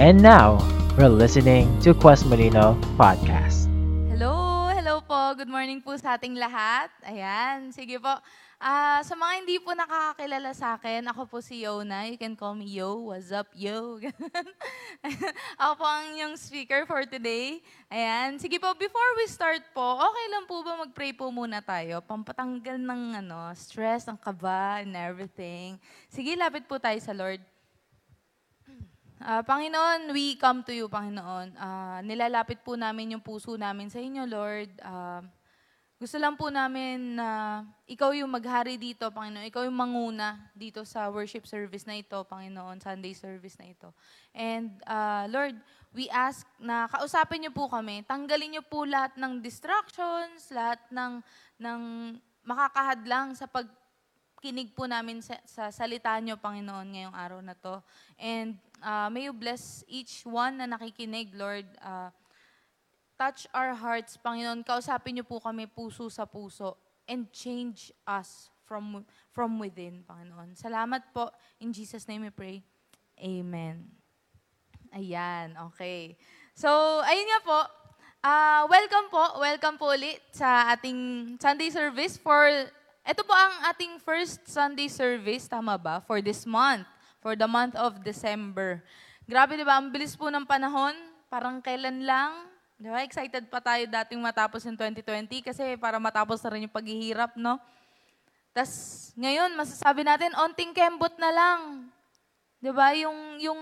And now, we're listening to Quest Molino Podcast. Hello, hello po. Good morning po sa ating lahat. Ayan, sige po. Ah, sa mga hindi po nakakakilala sa akin, ako po si Yona. You can call me Yo. What's up, Yo? ako po ang yung speaker for today. Ayan, sige po, before we start po, okay lang po ba mag-pray po muna tayo? Pampatanggal ng ano, stress, ang kaba, and everything. Sige, lapit po tayo sa Lord. Uh, Panginoon, we come to you, Panginoon. Uh, nilalapit po namin yung puso namin sa inyo, Lord. Uh, gusto lang po namin na ikaw yung maghari dito, Panginoon. Ikaw yung manguna dito sa worship service na ito, Panginoon, Sunday service na ito. And uh, Lord, we ask na kausapin niyo po kami. Tanggalin niyo po lahat ng distractions, lahat ng, ng makakahadlang sa pag kinig po namin sa, sa salita niyo, Panginoon, ngayong araw na to. And uh, may you bless each one na nakikinig, Lord. Uh, touch our hearts, Panginoon. Kausapin niyo po kami puso sa puso and change us from from within, Panginoon. Salamat po. In Jesus' name we pray. Amen. Ayan, okay. So, ayun nga po. Uh, welcome po. Welcome po ulit sa ating Sunday service for ito po ang ating first Sunday service, tama ba? For this month, for the month of December. Grabe, di ba? Ang bilis po ng panahon. Parang kailan lang. Di ba? Excited pa tayo dating matapos in 2020 kasi para matapos na rin yung paghihirap, no? Tapos ngayon, masasabi natin, onting kembot na lang. Di ba? Yung, yung,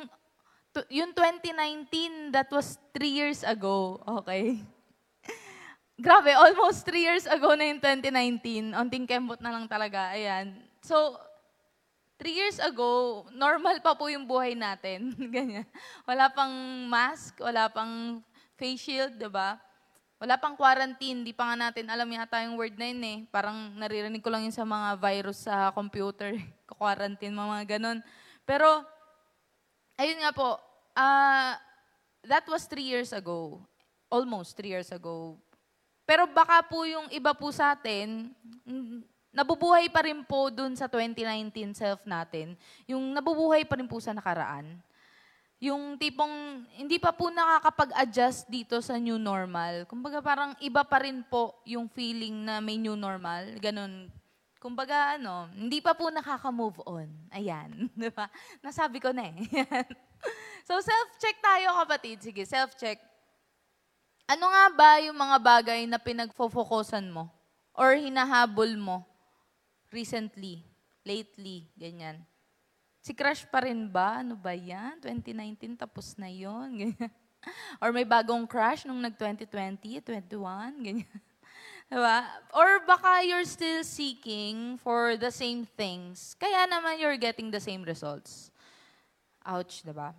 yung 2019, that was three years ago. Okay? Grabe, almost three years ago na yung 2019. Onting kembot na lang talaga. Ayan. So, three years ago, normal pa po yung buhay natin. Ganyan. Wala pang mask, wala pang face shield, di ba? Wala pang quarantine, di pa nga natin alam yata yung word na yun eh. Parang naririnig ko lang yun sa mga virus sa computer, quarantine, mga ganun. Pero, ayun nga po, uh, that was three years ago. Almost three years ago. Pero baka po yung iba po sa atin, mm, nabubuhay pa rin po dun sa 2019 self natin. Yung nabubuhay pa rin po sa nakaraan. Yung tipong hindi pa po nakakapag-adjust dito sa new normal. Kumbaga parang iba pa rin po yung feeling na may new normal. Ganun. Kumbaga ano, hindi pa po nakaka-move on. Ayan. Di ba? Nasabi ko na eh. so self-check tayo kapatid. Sige, self-check ano nga ba yung mga bagay na pinagfo-focusan mo or hinahabol mo recently, lately, ganyan? Si crush pa rin ba? Ano ba yan? 2019 tapos na yon. Or may bagong crush nung nag-2020, 21, ganyan. Diba? Or baka you're still seeking for the same things. Kaya naman you're getting the same results. Ouch, diba?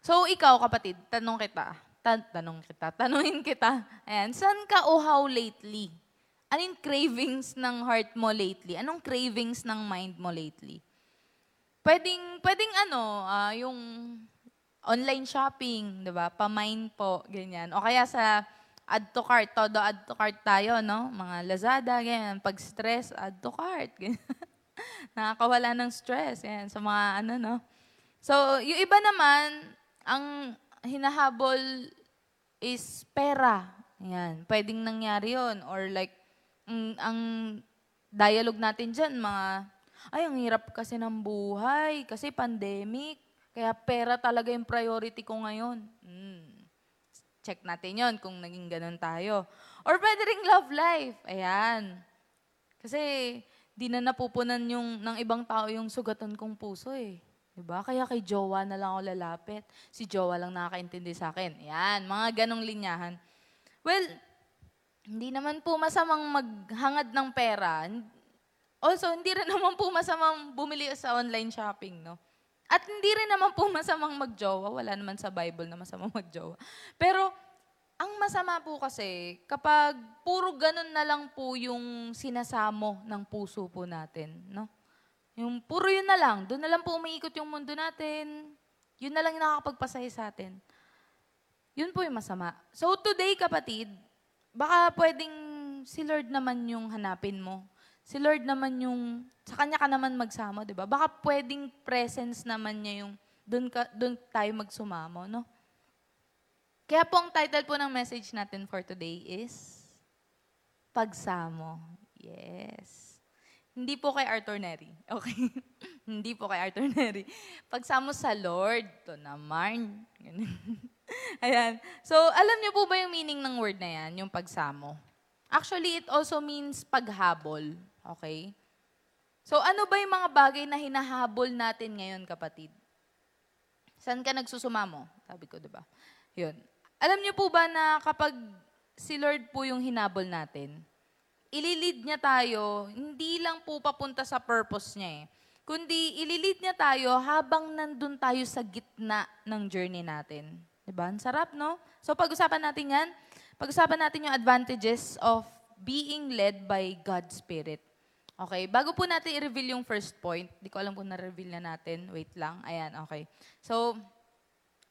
So, ikaw, kapatid, tanong kita tan- tanong kita, tanungin kita, ayan, saan ka uhaw lately? Anong cravings ng heart mo lately? Anong cravings ng mind mo lately? Pwedeng, pwedeng ano, uh, yung online shopping, di ba? Pamain po, ganyan. O kaya sa add to cart, todo add to cart tayo, no? Mga Lazada, ganyan. Pag stress, add to cart, ganyan. Nakakawala ng stress, yan, sa mga ano, no? So, yung iba naman, ang hinahabol is pera. Yan. Pwedeng nangyari yon Or like, mm, ang dialogue natin dyan, mga, ay, ang hirap kasi ng buhay, kasi pandemic. Kaya pera talaga yung priority ko ngayon. Mm. Check natin yon kung naging ganun tayo. Or pwede ring love life. Ayan. Kasi, di na napupunan yung, ng ibang tao yung sugatan kong puso eh. Diba? Kaya kay jowa na lang ako lalapit. Si jowa lang nakakaintindi sa akin. Yan, mga ganong linyahan. Well, hindi naman po masamang maghangad ng pera. Also, hindi rin naman po masamang bumili sa online shopping, no? At hindi rin naman po masamang magjowa. Wala naman sa Bible na masamang magjowa. Pero, ang masama po kasi, kapag puro ganun na lang po yung sinasamo ng puso po natin, no? Yung puro yun na lang. Doon na lang po umiikot yung mundo natin. Yun na lang yung nakakapagpasaya sa atin. Yun po yung masama. So today, kapatid, baka pwedeng si Lord naman yung hanapin mo. Si Lord naman yung, sa Kanya ka naman magsama, di ba? Baka pwedeng presence naman niya yung doon, ka, doon tayo magsumamo, no? Kaya po ang title po ng message natin for today is Pagsamo. Yes. Hindi po kay Arthur Neri. Okay? Hindi po kay Arthur Neri. Pagsamo sa Lord. To naman. Ayan. So, alam niyo po ba yung meaning ng word na yan, yung pagsamo? Actually, it also means paghabol. Okay? So, ano ba yung mga bagay na hinahabol natin ngayon, kapatid? Saan ka nagsusumamo? Sabi ko, di ba? Yun. Alam niyo po ba na kapag si Lord po yung hinabol natin, ililid niya tayo, hindi lang po papunta sa purpose niya eh. Kundi ililid niya tayo habang nandun tayo sa gitna ng journey natin. Diba? Ang sarap, no? So pag-usapan natin yan. Pag-usapan natin yung advantages of being led by God's Spirit. Okay, bago po natin i-reveal yung first point, di ko alam kung na-reveal na natin. Wait lang. Ayan, okay. So,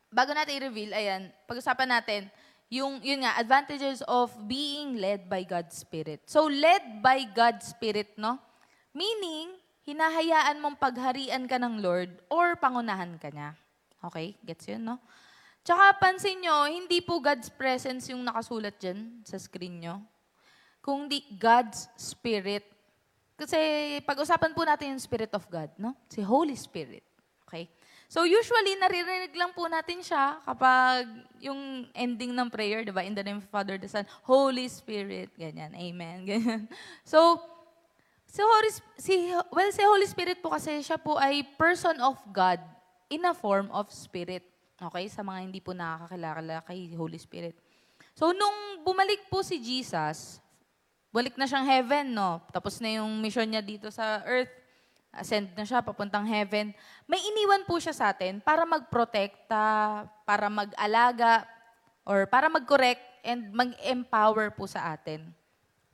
bago natin i-reveal, ayan, pag-usapan natin, yung, yun nga, advantages of being led by God's Spirit. So, led by God's Spirit, no? Meaning, hinahayaan mong pagharian ka ng Lord or pangunahan ka niya. Okay? Gets yun, no? Tsaka pansin nyo, hindi po God's presence yung nakasulat dyan sa screen nyo. Kung di God's Spirit. Kasi pag-usapan po natin yung Spirit of God, no? Si Holy Spirit. Okay? So usually, naririnig lang po natin siya kapag yung ending ng prayer, di ba? In the name of Father, the Son, Holy Spirit, ganyan, amen, ganyan. So, si Holy, si, well, si Holy Spirit po kasi siya po ay person of God in a form of spirit. Okay? Sa mga hindi po nakakakilala kay Holy Spirit. So, nung bumalik po si Jesus, balik na siyang heaven, no? Tapos na yung mission niya dito sa earth ascend na siya, papuntang heaven. May iniwan po siya sa atin para magprotekta, para mag-alaga, or para mag-correct and mag-empower po sa atin.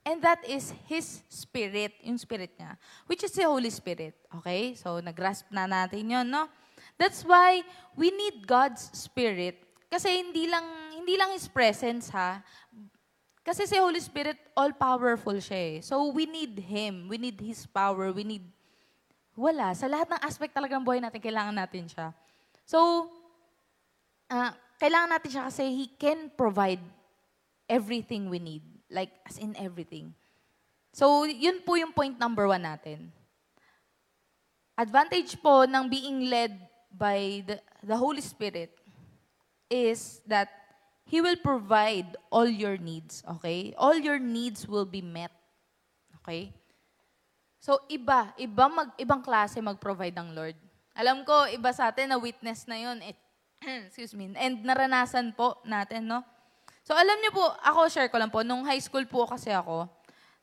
And that is His Spirit, yung Spirit niya, which is the Holy Spirit. Okay? So, nag-grasp na natin yon no? That's why we need God's Spirit. Kasi hindi lang, hindi lang His presence, ha? Kasi si Holy Spirit, all-powerful siya eh. So, we need Him. We need His power. We need wala. Sa lahat ng aspect talaga ng buhay natin, kailangan natin siya. So, uh, kailangan natin siya kasi He can provide everything we need. Like, as in everything. So, yun po yung point number one natin. Advantage po ng being led by the, the Holy Spirit is that He will provide all your needs, okay? All your needs will be met, okay? So, iba, iba mag, ibang klase mag-provide ng Lord. Alam ko, iba sa atin na witness na yun. It, excuse me. And naranasan po natin, no? So, alam niyo po, ako, share ko lang po, nung high school po kasi ako,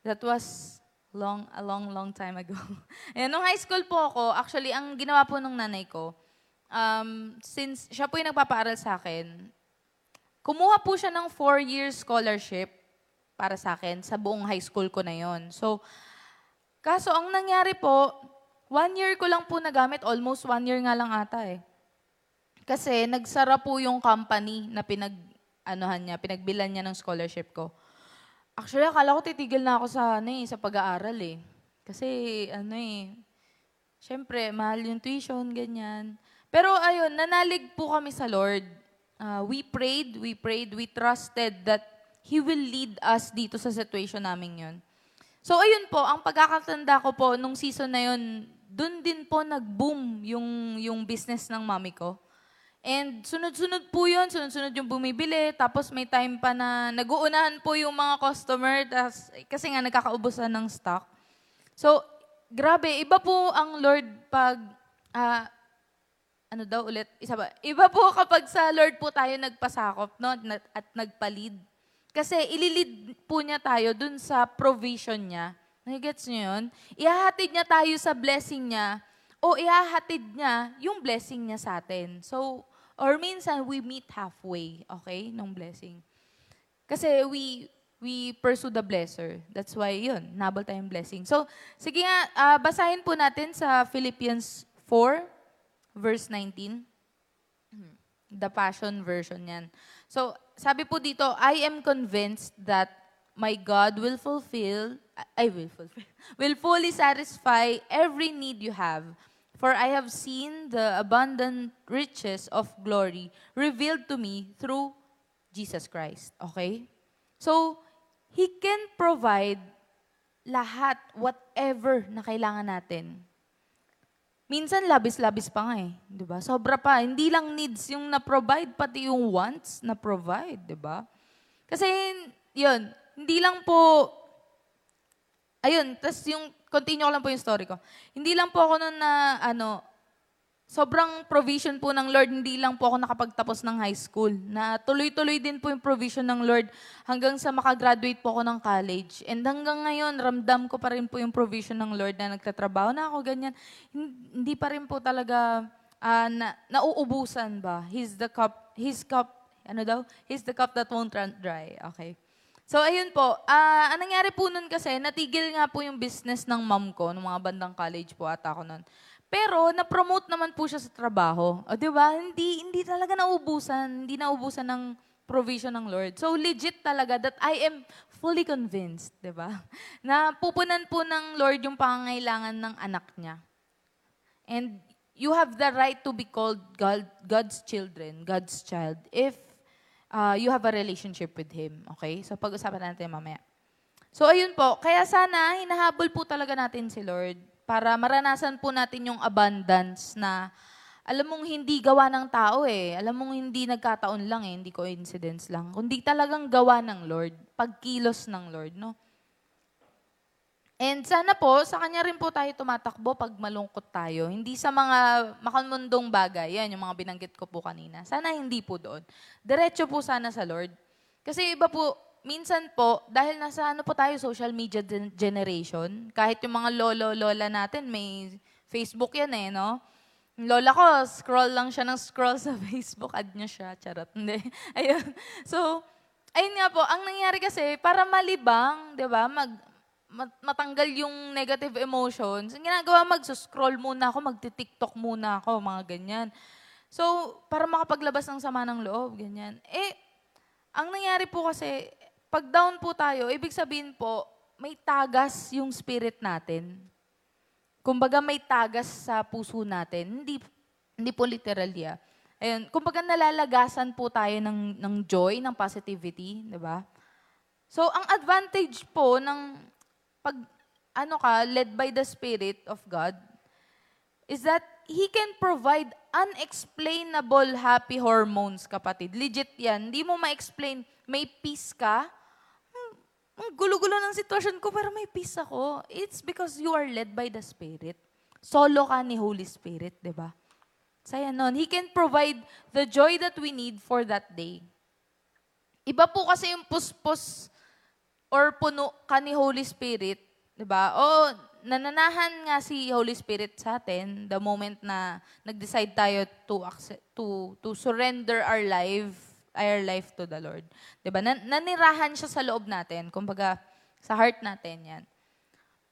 that was long, a long, long time ago. Ayan, nung high school po ako, actually, ang ginawa po nung nanay ko, um, since siya po yung nagpapaaral sa akin, kumuha po siya ng four-year scholarship para sa akin sa buong high school ko na yon. So, Kaso ang nangyari po, one year ko lang po nagamit, almost one year nga lang ata eh. Kasi nagsara po yung company na pinag, anuhan niya, pinagbilan niya ng scholarship ko. Actually, akala ko titigil na ako sa, ano eh, sa pag-aaral eh. Kasi, ano eh, syempre, mahal yung tuition, ganyan. Pero ayun, nanalig po kami sa Lord. Uh, we prayed, we prayed, we trusted that He will lead us dito sa situation namin yun. So ayun po, ang pagkakatanda ko po nung season na yun, dun din po nag-boom yung, yung business ng mami ko. And sunod-sunod po yun, sunod-sunod yung bumibili. Tapos may time pa na nag-uunahan po yung mga customer tas, kasi nga nagkakaubusan ng stock. So, grabe, iba po ang Lord pag, uh, ano daw ulit, isa ba? Iba po kapag sa Lord po tayo nagpasakop no? at nagpalid. Kasi ililid po niya tayo dun sa provision niya. Nagigets niyo yun? Ihahatid niya tayo sa blessing niya o ihahatid niya yung blessing niya sa atin. So, or minsan we meet halfway, okay, nung blessing. Kasi we we pursue the blesser. That's why yun, nabal tayong blessing. So, sige nga, uh, basahin po natin sa Philippians 4, verse 19. The Passion Version yan. So, sabi po dito, I am convinced that my God will fulfill, I will fulfill, will fully satisfy every need you have For I have seen the abundant riches of glory revealed to me through Jesus Christ. Okay? So, He can provide lahat, whatever na kailangan natin. Minsan, labis-labis pa nga eh. Di ba? Sobra pa. Hindi lang needs yung na-provide, pati yung wants na-provide. Di ba? Kasi, yun, hindi lang po, ayun, tas yung, continue ko lang po yung story ko. Hindi lang po ako noon na, ano, sobrang provision po ng Lord, hindi lang po ako nakapagtapos ng high school. Na tuloy-tuloy din po yung provision ng Lord hanggang sa makagraduate po ako ng college. And hanggang ngayon, ramdam ko pa rin po yung provision ng Lord na nagtatrabaho na ako, ganyan. Hindi pa rin po talaga uh, na, nauubusan ba. He's the cup, his cup, ano daw? He's the cup that won't run dry. Okay. So, ayun po. Uh, ang nangyari po nun kasi, natigil nga po yung business ng mom ko, ng mga bandang college po ata ako nun. Pero na-promote naman po siya sa trabaho. O, di ba? Hindi, hindi talaga naubusan. Hindi naubusan ng provision ng Lord. So legit talaga that I am fully convinced, di ba? Na pupunan po ng Lord yung pangangailangan ng anak niya. And you have the right to be called God, God's children, God's child, if uh, you have a relationship with Him. Okay? So pag-usapan natin mamaya. So ayun po, kaya sana hinahabol po talaga natin si Lord para maranasan po natin yung abundance na alam mong hindi gawa ng tao eh. Alam mong hindi nagkataon lang eh, hindi coincidence lang. Kundi talagang gawa ng Lord, pagkilos ng Lord, no? And sana po, sa Kanya rin po tayo tumatakbo pag malungkot tayo. Hindi sa mga makamundong bagay. Yan, yung mga binanggit ko po kanina. Sana hindi po doon. Diretso po sana sa Lord. Kasi iba po, minsan po, dahil nasa ano po tayo, social media generation, kahit yung mga lolo-lola natin, may Facebook yan eh, no? Lola ko, scroll lang siya ng scroll sa Facebook, add niya siya, charot. Hindi. Ayun. So, ayun nga po, ang nangyari kasi, para malibang, di ba, mag, matanggal yung negative emotions, ang ginagawa, mag-scroll muna ako, magti-tiktok muna ako, mga ganyan. So, para makapaglabas ng sama ng loob, ganyan. Eh, ang nangyari po kasi, pag down po tayo, ibig sabihin po, may tagas yung spirit natin. Kumbaga may tagas sa puso natin. Hindi, hindi po literally ah. Ayun, kumbaga nalalagasan po tayo ng, ng joy, ng positivity, di ba? So, ang advantage po ng pag, ano ka, led by the Spirit of God, is that He can provide unexplainable happy hormones, kapatid. Legit yan. Hindi mo ma-explain. May peace ka, ang gulo-gulo ng sitwasyon ko, pero may peace ako. It's because you are led by the Spirit. Solo ka ni Holy Spirit, di ba? Saya nun. He can provide the joy that we need for that day. Iba po kasi yung puspos or puno ka ni Holy Spirit, di ba? O, nananahan nga si Holy Spirit sa atin the moment na nag-decide tayo to, accept, to, to surrender our life our life to the Lord. 'Di ba? Nan- nanirahan siya sa loob natin, kumbaga sa heart natin 'yan.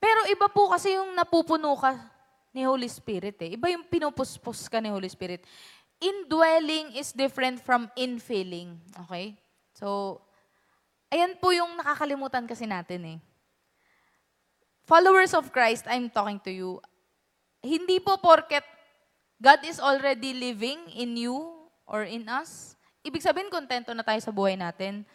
Pero iba po kasi yung napupuno ka ni Holy Spirit eh. Iba yung pinupuspos ka ni Holy Spirit. Indwelling is different from infilling. Okay? So, ayan po yung nakakalimutan kasi natin eh. Followers of Christ, I'm talking to you. Hindi po porket God is already living in you or in us, ibig sabihin, kontento na tayo sa buhay natin.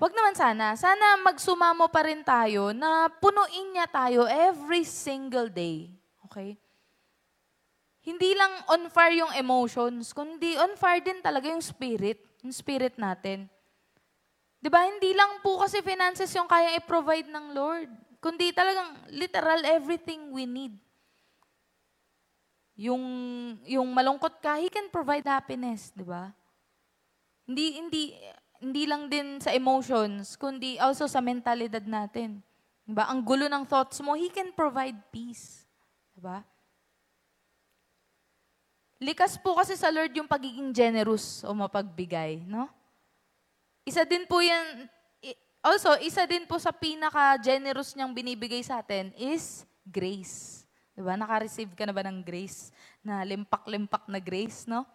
Huwag naman sana. Sana magsumamo pa rin tayo na punuin niya tayo every single day. Okay? Hindi lang on fire yung emotions, kundi on fire din talaga yung spirit, yung spirit natin. 'Di ba? Hindi lang po kasi finances yung kaya i-provide ng Lord, kundi talagang literal everything we need. Yung yung malungkot ka, he can provide happiness, 'di ba? Hindi, hindi, hindi lang din sa emotions, kundi also sa mentalidad natin. Diba? Ang gulo ng thoughts mo, He can provide peace. Diba? Likas po kasi sa Lord yung pagiging generous o mapagbigay, no? Isa din po yan, also, isa din po sa pinaka-generous niyang binibigay sa atin is grace. Diba? Naka-receive ka na ba ng grace? Na limpak-limpak na grace, no?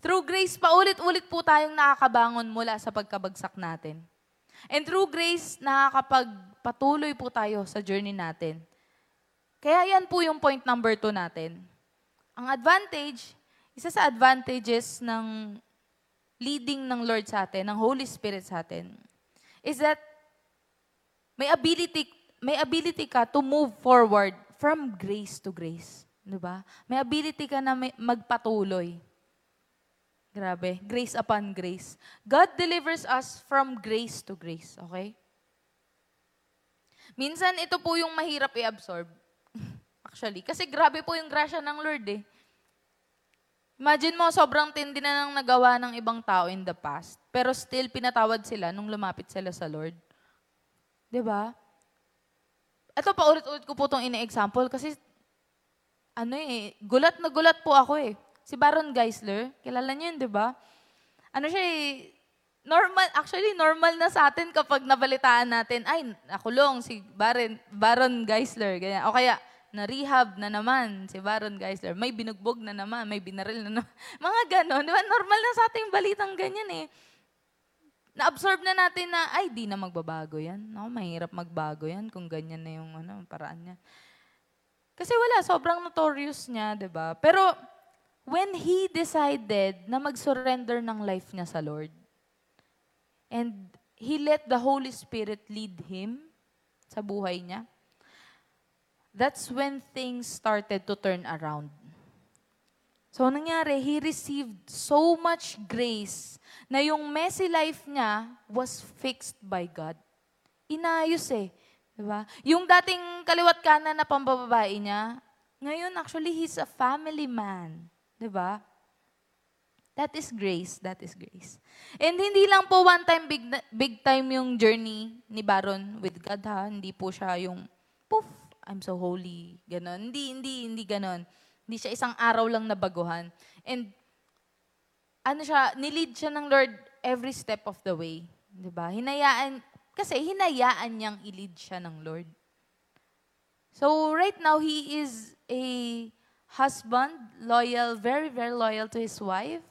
Through grace, paulit-ulit po tayong nakakabangon mula sa pagkabagsak natin. And through grace, nakakapagpatuloy po tayo sa journey natin. Kaya yan po yung point number two natin. ang advantage, isa sa advantages ng leading ng Lord sa atin, ng Holy Spirit sa atin, is that may ability may ability ka to move forward from grace to grace. Di ba? May ability ka na magpatuloy. Grabe. Grace upon grace. God delivers us from grace to grace. Okay? Minsan, ito po yung mahirap i-absorb. Actually. Kasi grabe po yung grasya ng Lord eh. Imagine mo, sobrang tindi na nang nagawa ng ibang tao in the past. Pero still, pinatawad sila nung lumapit sila sa Lord. ba? Diba? Ito, paulit-ulit ko po itong ine-example kasi, ano eh, gulat na gulat po ako eh. Si Baron Geisler, kilala niyo yun, di ba? Ano siya eh, normal, actually normal na sa atin kapag nabalitaan natin, ay, nakulong si Baron, Baron Geisler, ganyan. O kaya, na-rehab na naman si Baron Geisler. May binugbog na naman, may binaril na naman. Mga ganon, di ba? Normal na sa ating balitang ganyan eh. Na-absorb na natin na, ay, di na magbabago yan. No, mahirap magbago yan kung ganyan na yung ano, paraan niya. Kasi wala, sobrang notorious niya, di ba? Pero, when he decided na mag-surrender ng life niya sa Lord, and he let the Holy Spirit lead him sa buhay niya, that's when things started to turn around. So, nangyari, he received so much grace na yung messy life niya was fixed by God. Inayos eh. Diba? Yung dating kaliwat kanan na pambababae niya, ngayon actually he's a family man. Diba? That is grace. That is grace. And hindi lang po one time, big, big time yung journey ni Baron with God ha. Hindi po siya yung, poof, I'm so holy, ganon. Hindi, hindi, hindi ganon. Hindi siya isang araw lang nabaguhan. And ano siya, nilid siya ng Lord every step of the way. Di ba? Hinayaan, kasi hinayaan niyang ilid siya ng Lord. So right now, he is a husband, loyal, very, very loyal to his wife,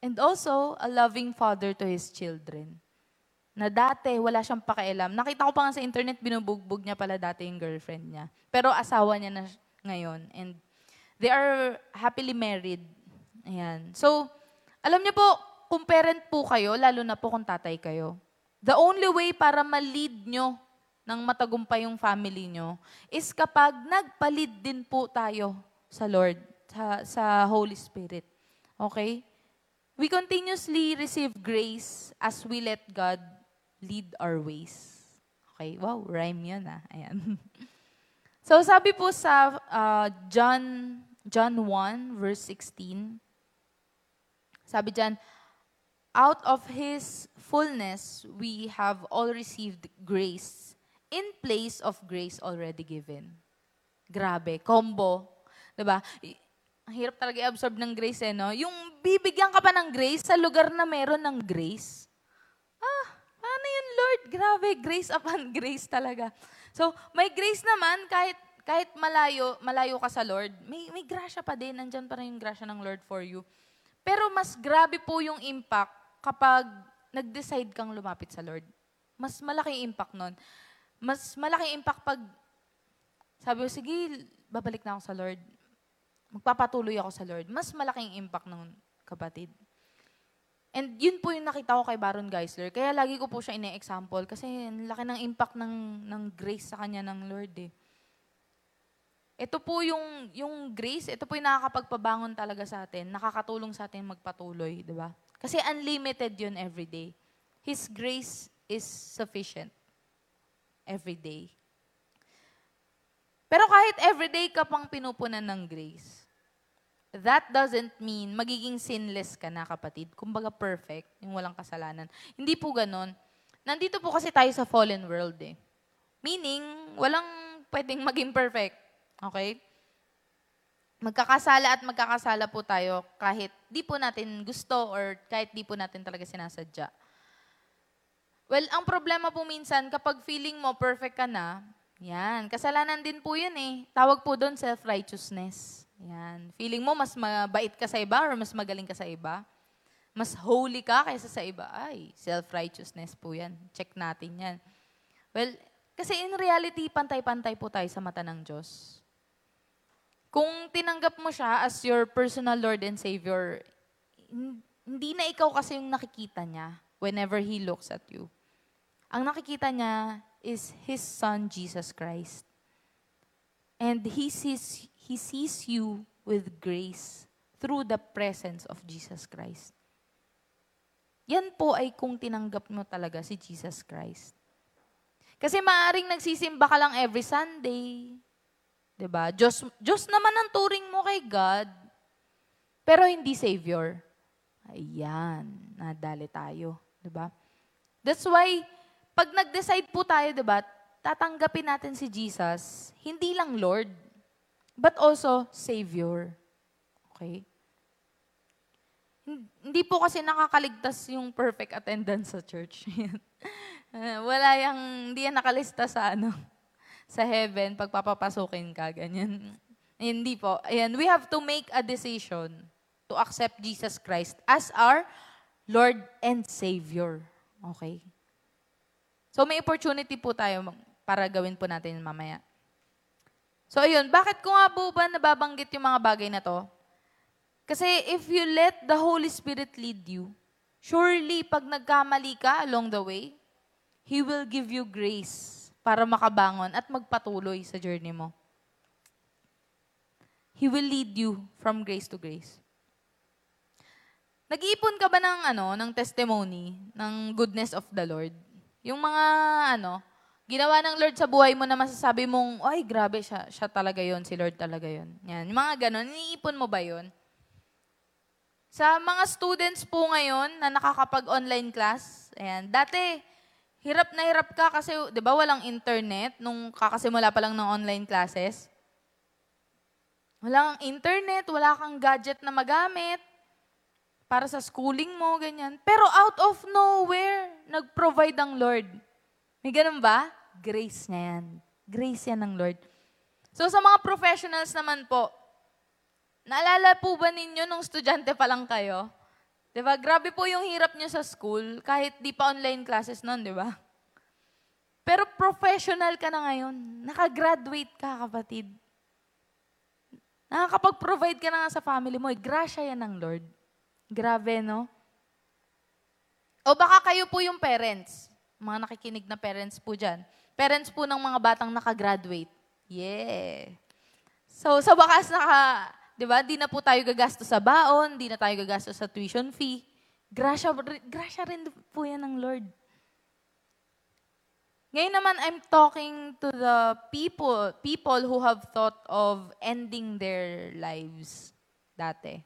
and also a loving father to his children na dati wala siyang pakialam. Nakita ko pa nga sa internet, binubugbog niya pala dati yung girlfriend niya. Pero asawa niya na ngayon. And they are happily married. Ayan. So, alam niyo po, kung parent po kayo, lalo na po kung tatay kayo, the only way para ma-lead nyo ng matagumpay yung family nyo is kapag nagpalid din po tayo sa Lord, sa, sa Holy Spirit. Okay? We continuously receive grace as we let God lead our ways. Okay, wow, rhyme yun ah. Ayan. so sabi po sa uh, John, John 1, verse 16, sabi dyan, out of His fullness, we have all received grace in place of grace already given. Grabe, combo. Diba? Ang hirap talaga i-absorb ng grace eh, no? Yung bibigyan ka pa ng grace sa lugar na meron ng grace. Ano yun, Lord? Grabe, grace upon grace talaga. So, may grace naman kahit kahit malayo, malayo ka sa Lord, may, may grasya pa din. Nandyan pa rin yung grasya ng Lord for you. Pero mas grabe po yung impact kapag nag-decide kang lumapit sa Lord. Mas malaki impact nun. Mas malaki impact pag sabi ko, sige, babalik na ako sa Lord. Magpapatuloy ako sa Lord. Mas malaking impact ng kapatid. And yun po yung nakita ko kay Baron Geisler. Kaya lagi ko po siya ine-example kasi laki ng impact ng, ng grace sa kanya ng Lord eh. Ito po yung, yung grace, ito po yung nakakapagpabangon talaga sa atin, nakakatulong sa atin magpatuloy, di ba? Kasi unlimited yun every day. His grace is sufficient every day. Pero kahit everyday ka pang pinupunan ng grace, that doesn't mean magiging sinless ka na, kapatid. Kumbaga perfect, yung walang kasalanan. Hindi po ganon. Nandito po kasi tayo sa fallen world eh. Meaning, walang pwedeng maging perfect. Okay? Magkakasala at magkakasala po tayo kahit di po natin gusto or kahit di po natin talaga sinasadya. Well, ang problema po minsan, kapag feeling mo perfect ka na, yan, kasalanan din po yun eh. Tawag po doon self-righteousness. Yan. Feeling mo mas mabait ka sa iba or mas magaling ka sa iba? Mas holy ka kaysa sa iba? Ay, self-righteousness po yan. Check natin yan. Well, kasi in reality, pantay-pantay po tayo sa mata ng Diyos. Kung tinanggap mo siya as your personal Lord and Savior, hindi na ikaw kasi yung nakikita niya whenever He looks at you. Ang nakikita niya is His Son, Jesus Christ. And He sees, he sees you with grace through the presence of Jesus Christ. Yan po ay kung tinanggap mo talaga si Jesus Christ. Kasi maaring nagsisimba ka lang every Sunday. ba? Diyos, Diyos naman ang turing mo kay God. Pero hindi Savior. Ayan, nadali tayo. ba? That's why, pag nag-decide po tayo, 'di ba, tatanggapin natin si Jesus, hindi lang Lord, but also Savior. Okay? Hindi po kasi nakakaligtas yung perfect attendance sa church. Wala yung, hindi yan nakalista sa ano, sa heaven, pagpapapasukin ka, ganyan. Hindi po. Ayan, we have to make a decision to accept Jesus Christ as our Lord and Savior. Okay? So may opportunity po tayo para gawin po natin mamaya. So ayun, bakit ko nga po ba nababanggit yung mga bagay na to? Kasi if you let the Holy Spirit lead you, surely pag nagkamali ka along the way, He will give you grace para makabangon at magpatuloy sa journey mo. He will lead you from grace to grace. Nag-iipon ka ba ng ano, ng testimony ng goodness of the Lord? Yung mga ano, ginawa ng Lord sa buhay mo na masasabi mong, ay, grabe siya, siya talaga yon si Lord talaga yon Yan, mga ganon, iniipon mo ba yon Sa mga students po ngayon na nakakapag-online class, ayan, dati, Hirap na hirap ka kasi, di ba, walang internet nung kakasimula pa lang ng online classes. Walang internet, wala kang gadget na magamit para sa schooling mo, ganyan. Pero out of nowhere, nag-provide ang Lord. May ganun ba? Grace niya yan. Grace yan ng Lord. So sa mga professionals naman po, naalala po ba ninyo nung estudyante pa lang kayo? Di ba? Grabe po yung hirap nyo sa school, kahit di pa online classes nun, di ba? Pero professional ka na ngayon. Nakagraduate ka, kapatid. Nakakapag-provide ka na nga sa family mo. Eh, grasya yan ng Lord. Grabe, no? O baka kayo po yung parents. Mga nakikinig na parents po dyan. Parents po ng mga batang nakagraduate. Yeah. So, sa wakas naka, Di ba? Di na po tayo gagastos sa baon, di na tayo gagastos sa tuition fee. Grasya, grasya rin po yan ng Lord. Ngayon naman, I'm talking to the people, people who have thought of ending their lives dati.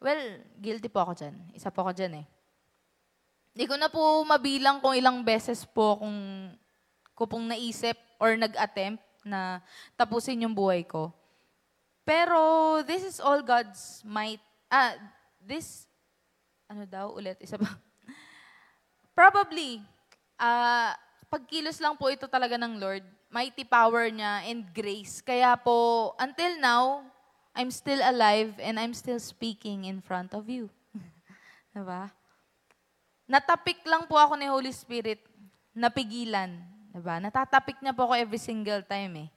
Well, guilty po ako dyan. Isa po ako dyan eh. Hindi ko na po mabilang kung ilang beses po kung ko pong naisip or nag-attempt na tapusin yung buhay ko. Pero this is all God's might. Ah, this, ano daw ulit, isa ba? Probably, ah, pagkilos lang po ito talaga ng Lord. Mighty power niya and grace. Kaya po, until now, I'm still alive and I'm still speaking in front of you. diba? Natapik lang po ako ni Holy Spirit. Napigilan. Diba? Natatapik niya po ako every single time eh.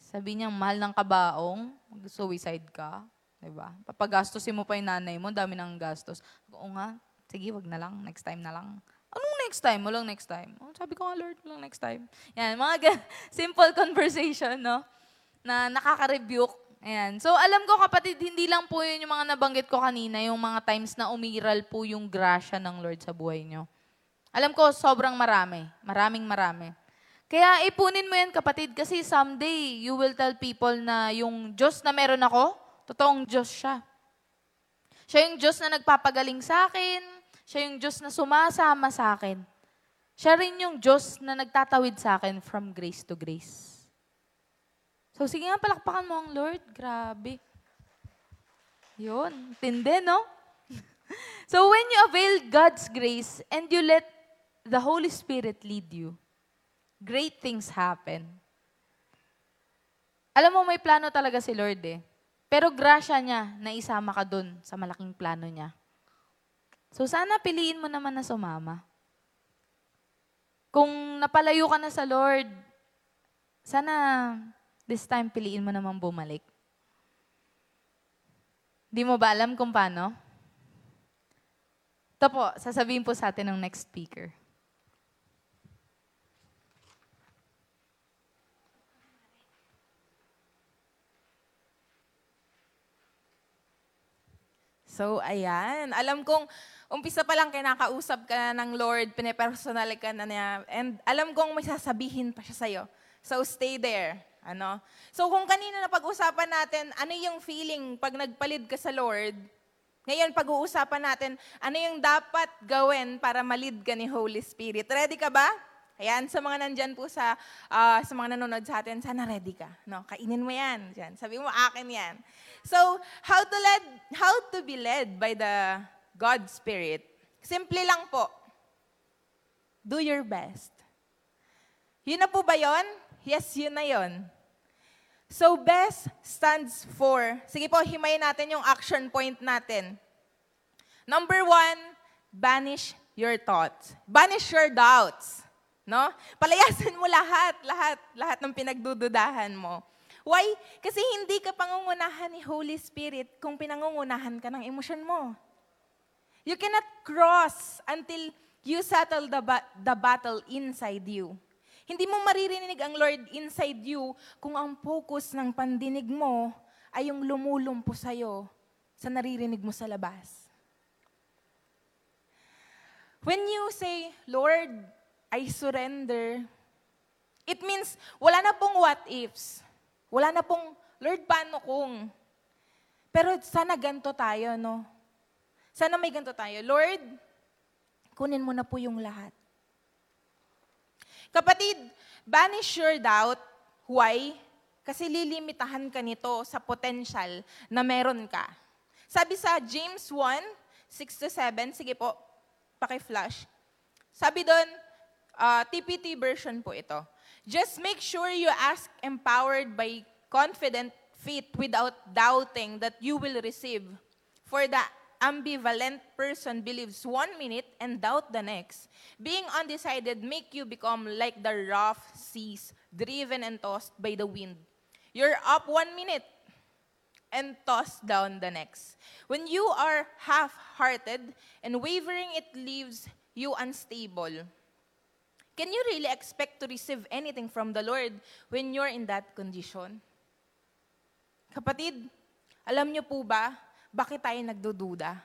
Sabi niya, mahal ng kabaong, mag-suicide ka. Diba? Papagastusin mo pa yung nanay mo, dami ng gastos. Oo nga, sige, wag na lang, next time na lang. Anong next time? Walang next time. Oh, sabi ko nga, Lord, walang next time. Yan, mga simple conversation, no? Na nakaka-rebuke. Ayan. So, alam ko kapatid, hindi lang po yun yung mga nabanggit ko kanina, yung mga times na umiral po yung grasya ng Lord sa buhay nyo. Alam ko, sobrang marami. Maraming marami. Kaya ipunin mo yan, kapatid, kasi someday you will tell people na yung Diyos na meron ako, totoong Diyos siya. Siya yung Diyos na nagpapagaling sa akin. Siya yung Diyos na sumasama sa akin. Siya rin yung Diyos na nagtatawid sa akin from grace to grace. So, sige nga, palakpakan mo ang Lord. Grabe. Yun. Tindi, no? so, when you avail God's grace and you let the Holy Spirit lead you, great things happen. Alam mo, may plano talaga si Lord eh. Pero grasya niya na isama ka dun sa malaking plano niya. So sana piliin mo naman na sumama. Kung napalayo ka na sa Lord, sana this time piliin mo naman bumalik. Di mo ba alam kung paano? Ito po, sasabihin po sa atin ng next speaker. So, ayan. Alam kong umpisa pa lang kinakausap ka ng Lord, pinipersonal ka na niya, and alam kong may sasabihin pa siya sa'yo. So, stay there. Ano? So, kung kanina na pag-usapan natin, ano yung feeling pag nagpalid ka sa Lord, ngayon, pag-uusapan natin, ano yung dapat gawin para malid ka ni Holy Spirit. Ready ka ba? Ayan, sa mga nandyan po sa, uh, sa mga nanonood sa atin, sana ready ka. No, kainin mo yan. Dyan. Sabi mo, akin yan. So, how to led, how to be led by the God Spirit? Simple lang po. Do your best. Yun na po ba yon? Yes, yun na yon. So, best stands for, sige po, himayin natin yung action point natin. Number one, banish your thoughts. Banish your doubts. No? Palayasin mo lahat, lahat, lahat ng pinagdududahan mo. Why? Kasi hindi ka pangungunahan ni Holy Spirit kung pinangungunahan ka ng emosyon mo. You cannot cross until you settle the, ba- the battle inside you. Hindi mo maririnig ang Lord inside you kung ang focus ng pandinig mo ay yung lumulumpo sa'yo sa naririnig mo sa labas. When you say, Lord, I surrender, it means wala na pong what ifs. Wala na pong, Lord, paano kung? Pero sana ganto tayo, no? Sana may ganto tayo. Lord, kunin mo na po yung lahat. Kapatid, banish your doubt. Why? Kasi lilimitahan ka nito sa potential na meron ka. Sabi sa James 1, 6 to 7, sige po, paki-flash. Sabi doon, uh, ah, TPT version po ito. Just make sure you ask empowered by confident faith without doubting that you will receive. For the ambivalent person believes one minute and doubt the next. Being undecided make you become like the rough seas, driven and tossed by the wind. You're up one minute and tossed down the next. When you are half-hearted and wavering, it leaves you unstable. Can you really expect to receive anything from the Lord when you're in that condition? Kapatid, alam niyo po ba, bakit tayo nagdududa?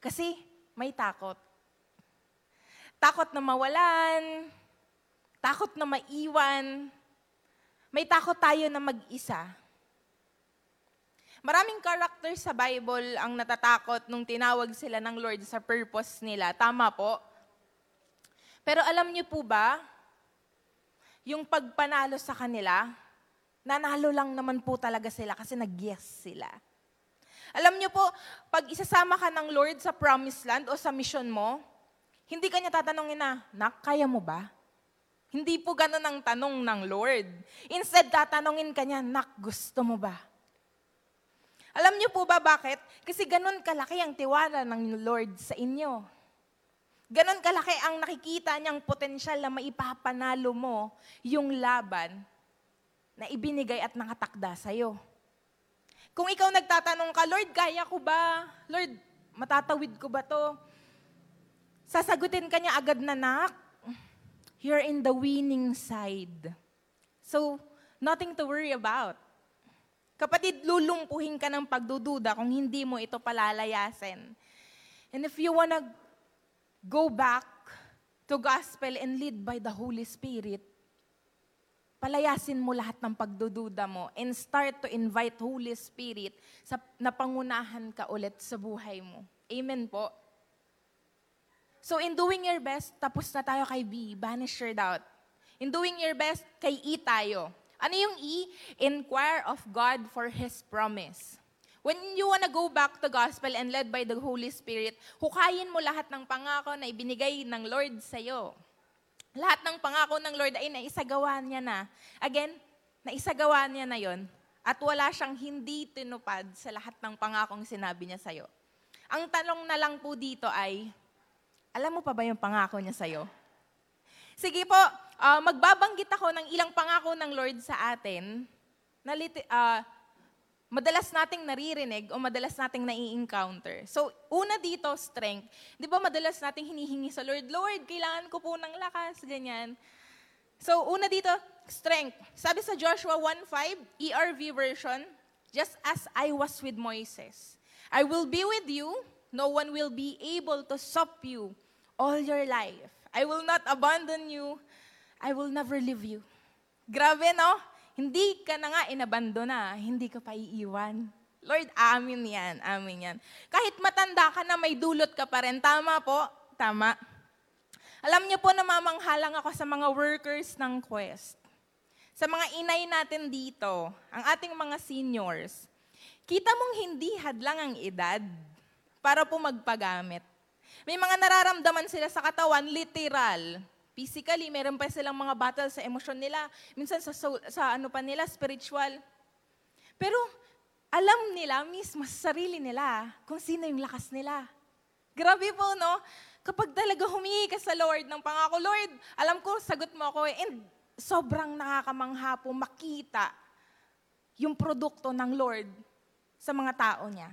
Kasi may takot. Takot na mawalan, takot na maiwan, may takot tayo na mag-isa. Maraming character sa Bible ang natatakot nung tinawag sila ng Lord sa purpose nila. Tama po. Pero alam niyo po ba, yung pagpanalo sa kanila, nanalo lang naman po talaga sila kasi nag-yes sila. Alam niyo po, pag isasama ka ng Lord sa promised land o sa mission mo, hindi ka niya tatanungin na, Nak, kaya mo ba? Hindi po ganun ang tanong ng Lord. Instead, tatanungin ka niya, Nak, gusto mo ba? Alam niyo po ba bakit? Kasi ganun kalaki ang tiwala ng Lord sa inyo. Ganon kalaki ang nakikita niyang potensyal na maipapanalo mo yung laban na ibinigay at nakatakda sa'yo. Kung ikaw nagtatanong ka, Lord, kaya ko ba? Lord, matatawid ko ba to? Sasagutin ka niya agad na, nak, you're in the winning side. So, nothing to worry about. Kapatid, lulumpuhin ka ng pagdududa kung hindi mo ito palalayasin. And if you wanna go back to gospel and lead by the Holy Spirit, palayasin mo lahat ng pagdududa mo and start to invite Holy Spirit sa napangunahan ka ulit sa buhay mo. Amen po. So in doing your best, tapos na tayo kay B, banish your doubt. In doing your best, kay E tayo. Ano yung E? Inquire of God for His promise. When you wanna go back to gospel and led by the Holy Spirit, hukayin mo lahat ng pangako na ibinigay ng Lord sa'yo. Lahat ng pangako ng Lord ay naisagawa niya na. Again, naisagawa niya na yon at wala siyang hindi tinupad sa lahat ng pangakong sinabi niya sa'yo. Ang tanong na lang po dito ay, alam mo pa ba yung pangako niya sa'yo? Sige po, uh, magbabanggit ako ng ilang pangako ng Lord sa atin na lit- uh, madalas nating naririnig o madalas nating nai-encounter. So, una dito, strength. Di ba madalas nating hinihingi sa Lord, Lord, kailangan ko po ng lakas, ganyan. So, una dito, strength. Sabi sa Joshua 1.5, ERV version, just as I was with Moises, I will be with you, no one will be able to stop you all your life. I will not abandon you, I will never leave you. Grabe, no? Hindi ka na nga inabandona, hindi ka pa iiwan. Lord, amin yan, amin yan. Kahit matanda ka na, may dulot ka pa rin. Tama po? Tama. Alam niyo po, namamanghalang ako sa mga workers ng Quest. Sa mga inay natin dito, ang ating mga seniors, kita mong hindi hadlang ang edad para po magpagamit. May mga nararamdaman sila sa katawan, literal. Physically, meron pa silang mga battle sa emosyon nila. Minsan sa, soul, sa ano pa nila, spiritual. Pero alam nila mismo sa sarili nila kung sino yung lakas nila. Grabe po, no? Kapag talaga humingi ka sa Lord ng pangako, Lord, alam ko, sagot mo ako. eh." And sobrang nakakamangha po makita yung produkto ng Lord sa mga tao niya.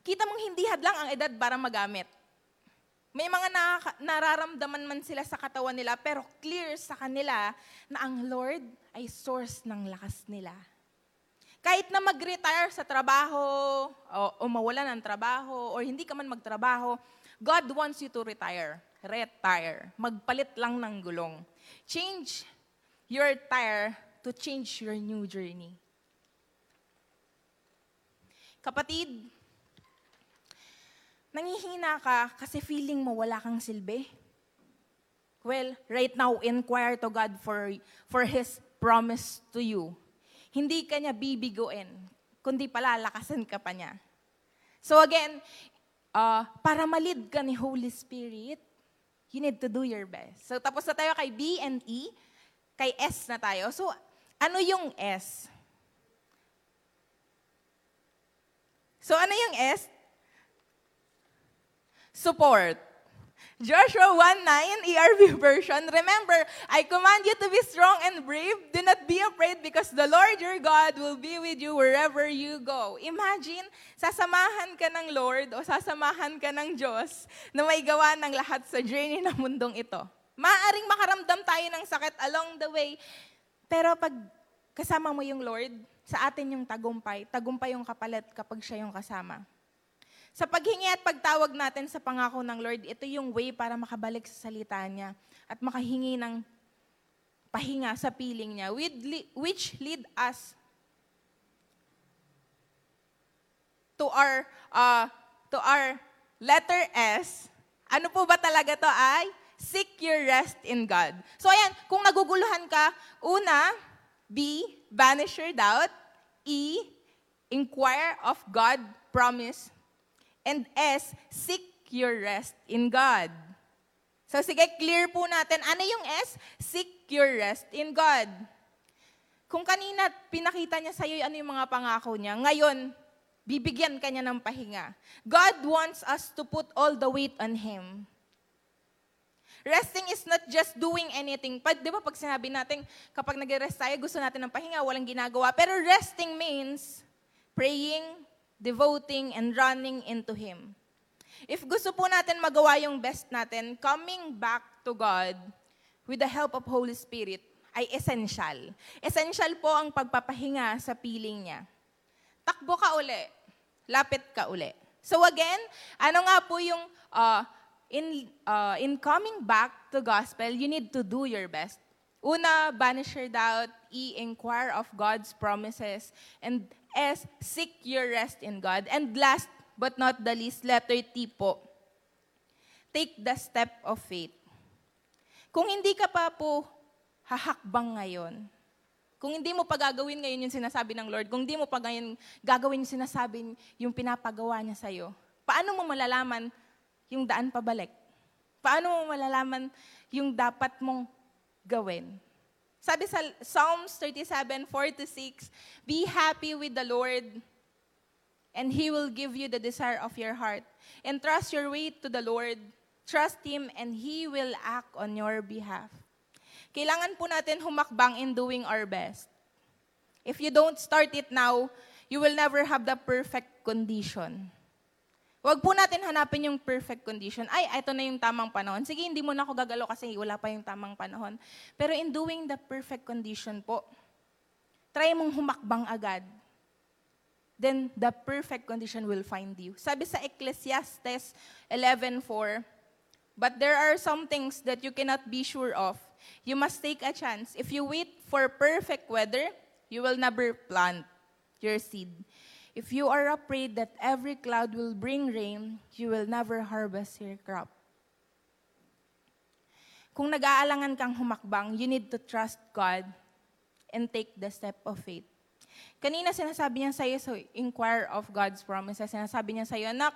Kita mong hindi hadlang ang edad para magamit. May mga nakaka- nararamdaman man sila sa katawan nila, pero clear sa kanila na ang Lord ay source ng lakas nila. Kahit na mag-retire sa trabaho, o, o mawala ng trabaho, or hindi ka man magtrabaho, God wants you to retire. Retire. Magpalit lang ng gulong. Change your tire to change your new journey. Kapatid, Nangihina ka kasi feeling mo wala kang silbi? Well, right now, inquire to God for, for His promise to you. Hindi ka niya bibiguin, kundi palalakasan ka pa niya. So again, uh, para malid ka ni Holy Spirit, you need to do your best. So tapos na tayo kay B and E, kay S na tayo. So ano yung S? So ano yung S? Support. Joshua 1.9 ERV version, Remember, I command you to be strong and brave. Do not be afraid because the Lord your God will be with you wherever you go. Imagine, sasamahan ka ng Lord o sasamahan ka ng Diyos na may gawa ng lahat sa journey ng mundong ito. Maaring makaramdam tayo ng sakit along the way, pero pag kasama mo yung Lord, sa atin yung tagumpay. Tagumpay yung kapalit kapag siya yung kasama. Sa paghingi at pagtawag natin sa pangako ng Lord, ito yung way para makabalik sa salita niya at makahingi ng pahinga sa piling niya, which lead us to our uh, to our letter S. Ano po ba talaga to ay? Seek your rest in God. So ayan, kung naguguluhan ka, una, B, banish your doubt. E, inquire of God promise And S, seek your rest in God. So sige, clear po natin. Ano yung S? Seek your rest in God. Kung kanina pinakita niya sa iyo ano yung mga pangako niya, ngayon, bibigyan ka niya ng pahinga. God wants us to put all the weight on Him. Resting is not just doing anything. Pag, di ba pag sinabi natin, kapag nag-rest tayo, gusto natin ng pahinga, walang ginagawa. Pero resting means praying, devoting, and running into Him. If gusto po natin magawa yung best natin, coming back to God with the help of Holy Spirit ay essential. Essential po ang pagpapahinga sa piling niya. Takbo ka uli. Lapit ka uli. So again, ano nga po yung uh, in, uh, in coming back to gospel, you need to do your best. Una, banish your doubt. E, inquire of God's promises. And S, seek your rest in God. And last but not the least, letter T po, take the step of faith. Kung hindi ka pa po hahakbang ngayon, kung hindi mo pa gagawin ngayon yung sinasabi ng Lord, kung hindi mo pa ngayon gagawin yung sinasabi, yung pinapagawa niya sa'yo, paano mo malalaman yung daan pabalik? Paano mo malalaman yung dapat mong gawin? Sabi sa Psalms 37, 4 to 6, Be happy with the Lord, and He will give you the desire of your heart. Entrust your way to the Lord. Trust Him, and He will act on your behalf. Kailangan po natin humakbang in doing our best. If you don't start it now, you will never have the perfect condition. Huwag po natin hanapin yung perfect condition. Ay, ito na yung tamang panahon. Sige, hindi mo na ako gagalo kasi wala pa yung tamang panahon. Pero in doing the perfect condition po, try mong humakbang agad. Then the perfect condition will find you. Sabi sa Ecclesiastes 11.4, But there are some things that you cannot be sure of. You must take a chance. If you wait for perfect weather, you will never plant your seed. If you are afraid that every cloud will bring rain, you will never harvest your crop. Kung nag-aalangan kang humakbang, you need to trust God and take the step of faith. Kanina sinasabi niya sa'yo, so inquire of God's promises. Sinasabi niya sa'yo, anak,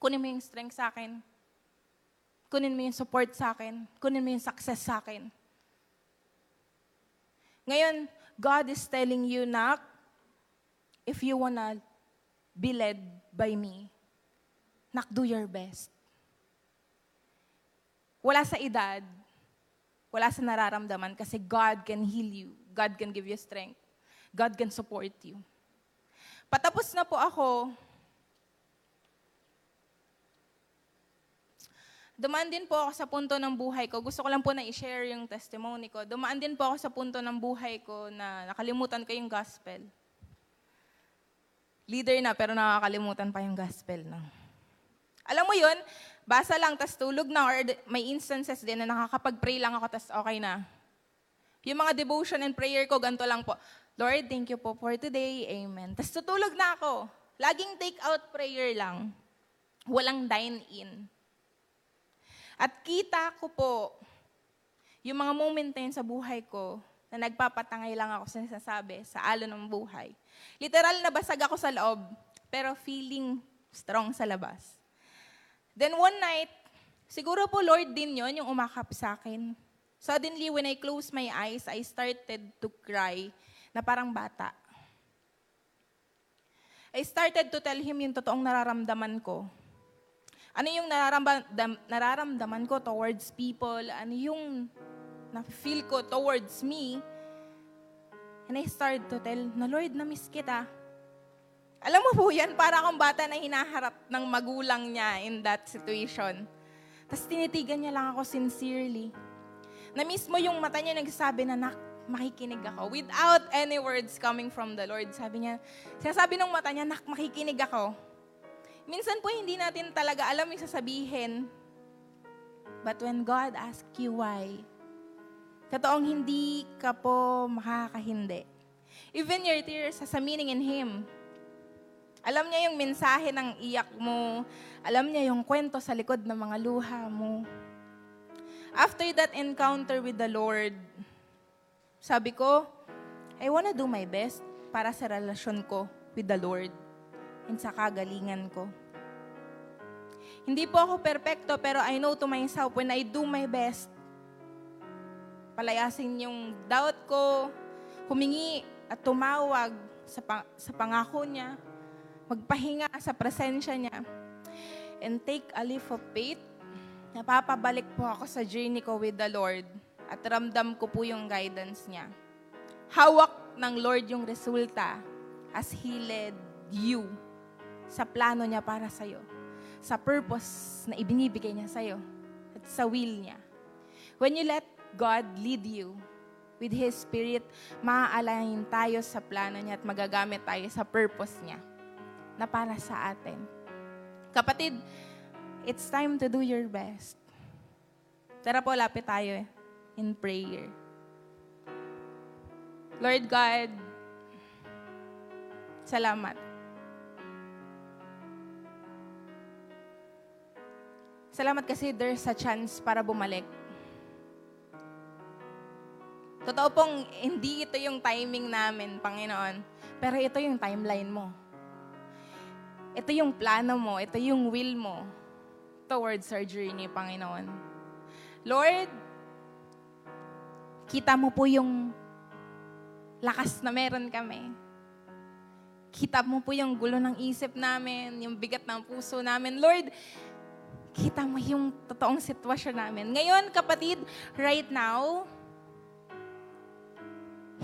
kunin mo yung strength sa akin. Kunin mo yung support sa akin. Kunin mo yung success sa akin. Ngayon, God is telling you, nak, if you wanna be led by me, nak, do your best. Wala sa edad, wala sa nararamdaman kasi God can heal you. God can give you strength. God can support you. Patapos na po ako, Dumaan din po ako sa punto ng buhay ko. Gusto ko lang po na i-share yung testimony ko. Dumaan din po ako sa punto ng buhay ko na nakalimutan ko yung gospel leader na pero nakakalimutan pa yung gospel. No? Alam mo yun, basa lang, tas tulog na, or may instances din na nakakapag-pray lang ako, tas okay na. Yung mga devotion and prayer ko, ganito lang po. Lord, thank you po for today. Amen. Tas tutulog na ako. Laging take out prayer lang. Walang dine-in. At kita ko po, yung mga moment na yun sa buhay ko, na nagpapatangay lang ako sa nasasabi sa alon ng buhay. Literal na basag ako sa loob, pero feeling strong sa labas. Then one night, siguro po Lord din yon yung umakap sa akin. Suddenly, when I closed my eyes, I started to cry na parang bata. I started to tell him yung totoong nararamdaman ko. Ano yung nararamdam, nararamdaman ko towards people? Ano yung na-feel ko towards me, and I started to tell, na Lord, na-miss kita. Alam mo po yan, para akong bata na hinaharap ng magulang niya in that situation. Tapos tinitigan niya lang ako sincerely. Na-miss mo yung mata niya nagsasabi na, nak, makikinig ako. Without any words coming from the Lord. Sabi niya, sinasabi ng mata niya, nak, makikinig ako. Minsan po hindi natin talaga alam yung sasabihin. But when God asks you why, Totoong hindi ka po makakahindi. Even your tears has a meaning in Him. Alam niya yung mensahe ng iyak mo. Alam niya yung kwento sa likod ng mga luha mo. After that encounter with the Lord, sabi ko, I wanna do my best para sa relasyon ko with the Lord and sa kagalingan ko. Hindi po ako perpekto, pero I know to myself, when I do my best, palayasin yung doubt ko, humingi at tumawag sa, pang- sa pangako niya, magpahinga sa presensya niya, and take a leap of faith, napapabalik po ako sa journey ko with the Lord at ramdam ko po yung guidance niya. Hawak ng Lord yung resulta as He led you sa plano niya para sa'yo, sa purpose na ibinibigay niya sa'yo, at sa will niya. When you let God lead you with His Spirit, maaalayin tayo sa plano niya at magagamit tayo sa purpose niya na para sa atin. Kapatid, it's time to do your best. Tara po, lapit tayo eh, in prayer. Lord God, salamat. Salamat kasi there's a chance para bumalik Totoo pong hindi ito yung timing namin, Panginoon. Pero ito yung timeline mo. Ito yung plano mo. Ito yung will mo towards our journey, Panginoon. Lord, kita mo po yung lakas na meron kami. Kita mo po yung gulo ng isip namin, yung bigat ng puso namin. Lord, kita mo yung totoong sitwasyon namin. Ngayon, kapatid, right now,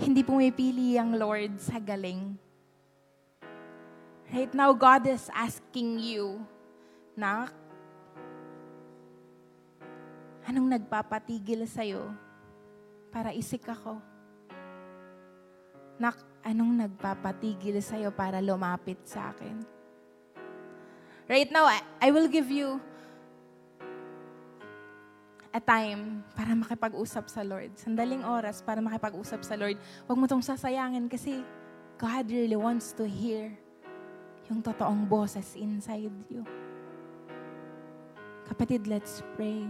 Hindi pumipili ang Lord sa galing. Right now, God is asking you, Nak, anong nagpapatigil sa'yo para isik ako? Nak, anong nagpapatigil sa'yo para lumapit sa akin? Right now, I, I will give you a time para makipag-usap sa Lord. Sandaling oras para makipag-usap sa Lord. Huwag mo tong sasayangin kasi God really wants to hear yung totoong boses inside you. Kapatid, let's pray.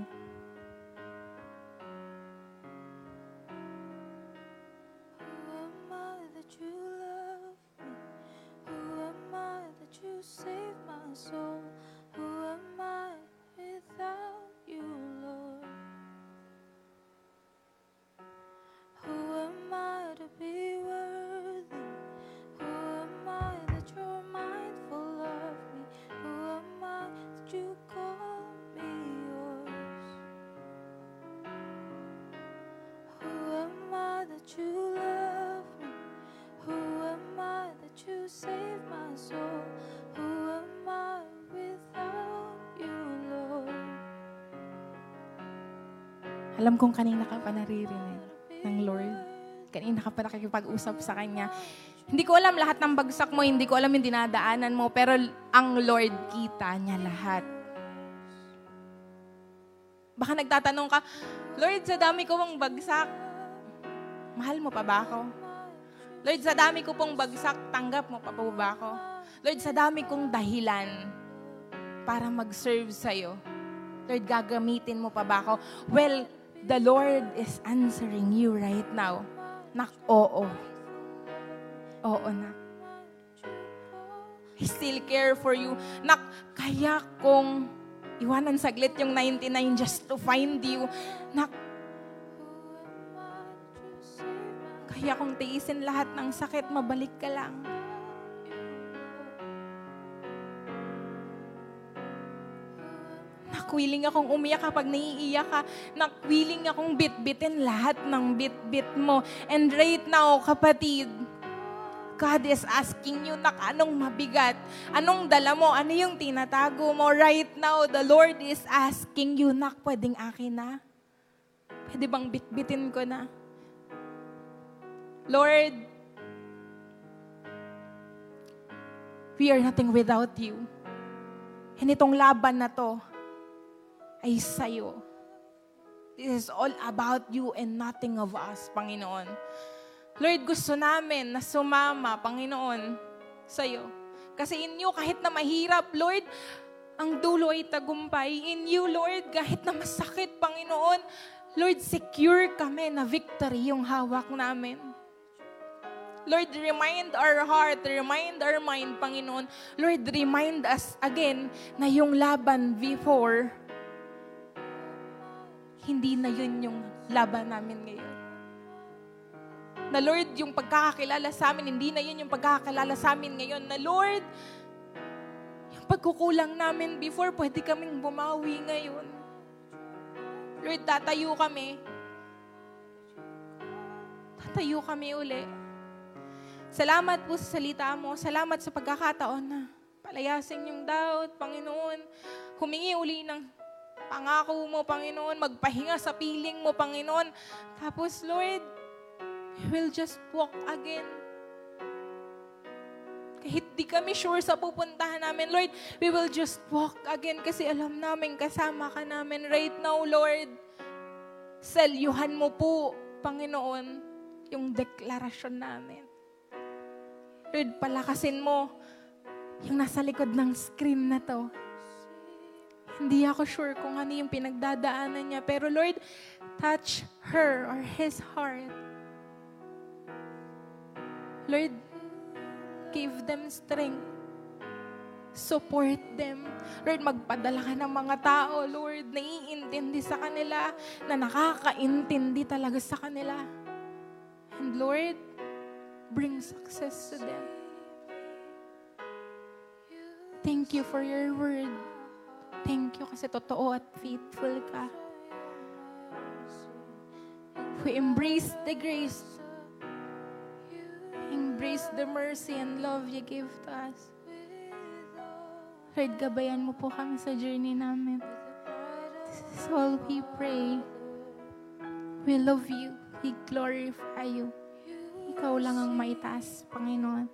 Kong kanina ka pa naririnig ng Lord. Kanina ka pa nakikipag-usap sa Kanya. Hindi ko alam lahat ng bagsak mo, hindi ko alam yung dinadaanan mo, pero ang Lord kita niya lahat. Baka nagtatanong ka, Lord, sa dami ko pong bagsak, mahal mo pa ba ako? Lord, sa dami ko pong bagsak, tanggap mo pa ba ako? Lord, sa dami kong dahilan para mag-serve sa'yo, Lord, gagamitin mo pa ba ako? Well, the Lord is answering you right now. Nak, oo. Oo, nak. I still care for you. Nak, kaya kong iwanan saglit yung 99 just to find you. Nak, kaya kong tiisin lahat ng sakit, mabalik ka lang. Nakwiling akong umiyak kapag naiiyak ka. Nakwiling akong bit-bitin lahat ng bit-bit mo. And right now, kapatid, God is asking you na anong mabigat, anong dala mo, ano yung tinatago mo. Right now, the Lord is asking you na pwedeng akin na. Pwede bang bit-bitin ko na? Lord, we are nothing without you. And itong laban na to ay sa'yo. This is all about you and nothing of us, Panginoon. Lord, gusto namin na sumama, Panginoon, sa'yo. Kasi in you, kahit na mahirap, Lord, ang dulo ay tagumpay. In you, Lord, kahit na masakit, Panginoon, Lord, secure kami na victory yung hawak namin. Lord, remind our heart, remind our mind, Panginoon. Lord, remind us again na yung laban before, hindi na yun yung laban namin ngayon. Na Lord, yung pagkakakilala sa amin, hindi na yun yung pagkakakilala sa amin ngayon. Na Lord, yung pagkukulang namin before, pwede kaming bumawi ngayon. Lord, tatayo kami. Tatayo kami uli. Salamat po sa salita mo. Salamat sa pagkakataon na palayasin yung doubt, Panginoon. Humingi uli ng pangako mo, Panginoon. Magpahinga sa piling mo, Panginoon. Tapos, Lord, we will just walk again. Kahit di kami sure sa pupuntahan namin, Lord, we will just walk again kasi alam namin kasama ka namin right now, Lord. Selyuhan mo po, Panginoon, yung deklarasyon namin. Lord, palakasin mo yung nasa likod ng screen na to. Hindi ako sure kung ano yung pinagdadaanan niya. Pero Lord, touch her or his heart. Lord, give them strength. Support them. Lord, magpadala ka ng mga tao, Lord, naiintindi sa kanila, na nakakaintindi talaga sa kanila. And Lord, bring success to them. Thank you for your word. Thank you kasi totoo at faithful ka. We embrace the grace grace, the mercy, and love you give to us. Lord, gabayan mo po kami sa journey namin. This is all we pray. We love you. We glorify you. Ikaw lang ang maitaas, Panginoon.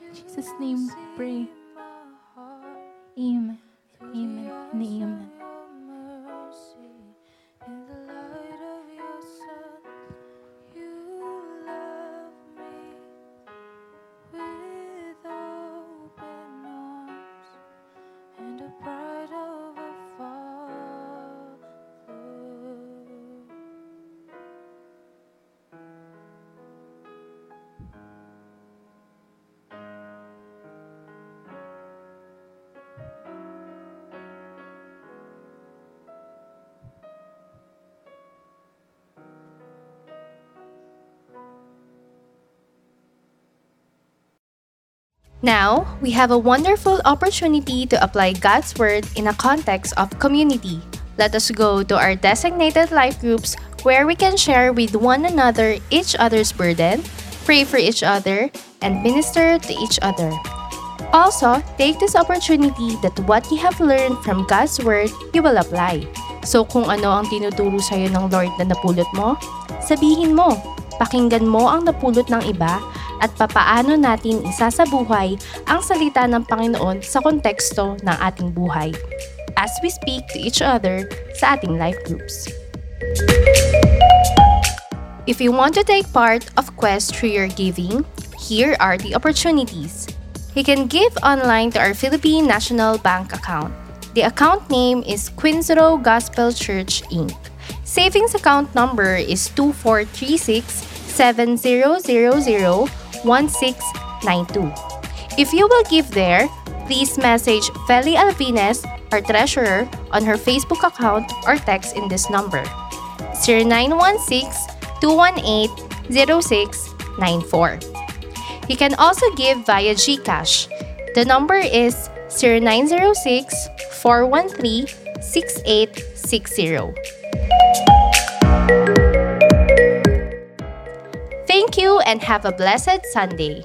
In Jesus' name pray. Amen. Amen. Amen. Now, we have a wonderful opportunity to apply God's Word in a context of community. Let us go to our designated life groups where we can share with one another each other's burden, pray for each other, and minister to each other. Also, take this opportunity that what you have learned from God's Word, you will apply. So kung ano ang tinuturo sa'yo ng Lord na napulot mo, sabihin mo, pakinggan mo ang napulot ng iba at papaano natin isasabuhay ang salita ng Panginoon sa konteksto ng ating buhay as we speak to each other sa ating life groups. If you want to take part of Quest through your giving, here are the opportunities. You can give online to our Philippine National Bank account. The account name is Quinzero Gospel Church Inc. Savings account number is 2436 7000 1692. If you will give there, please message Feli Alvines, our treasurer, on her Facebook account or text in this number 0916-218-0694. You can also give via GCash. The number is 0906-413-6860. Thank you and have a blessed Sunday.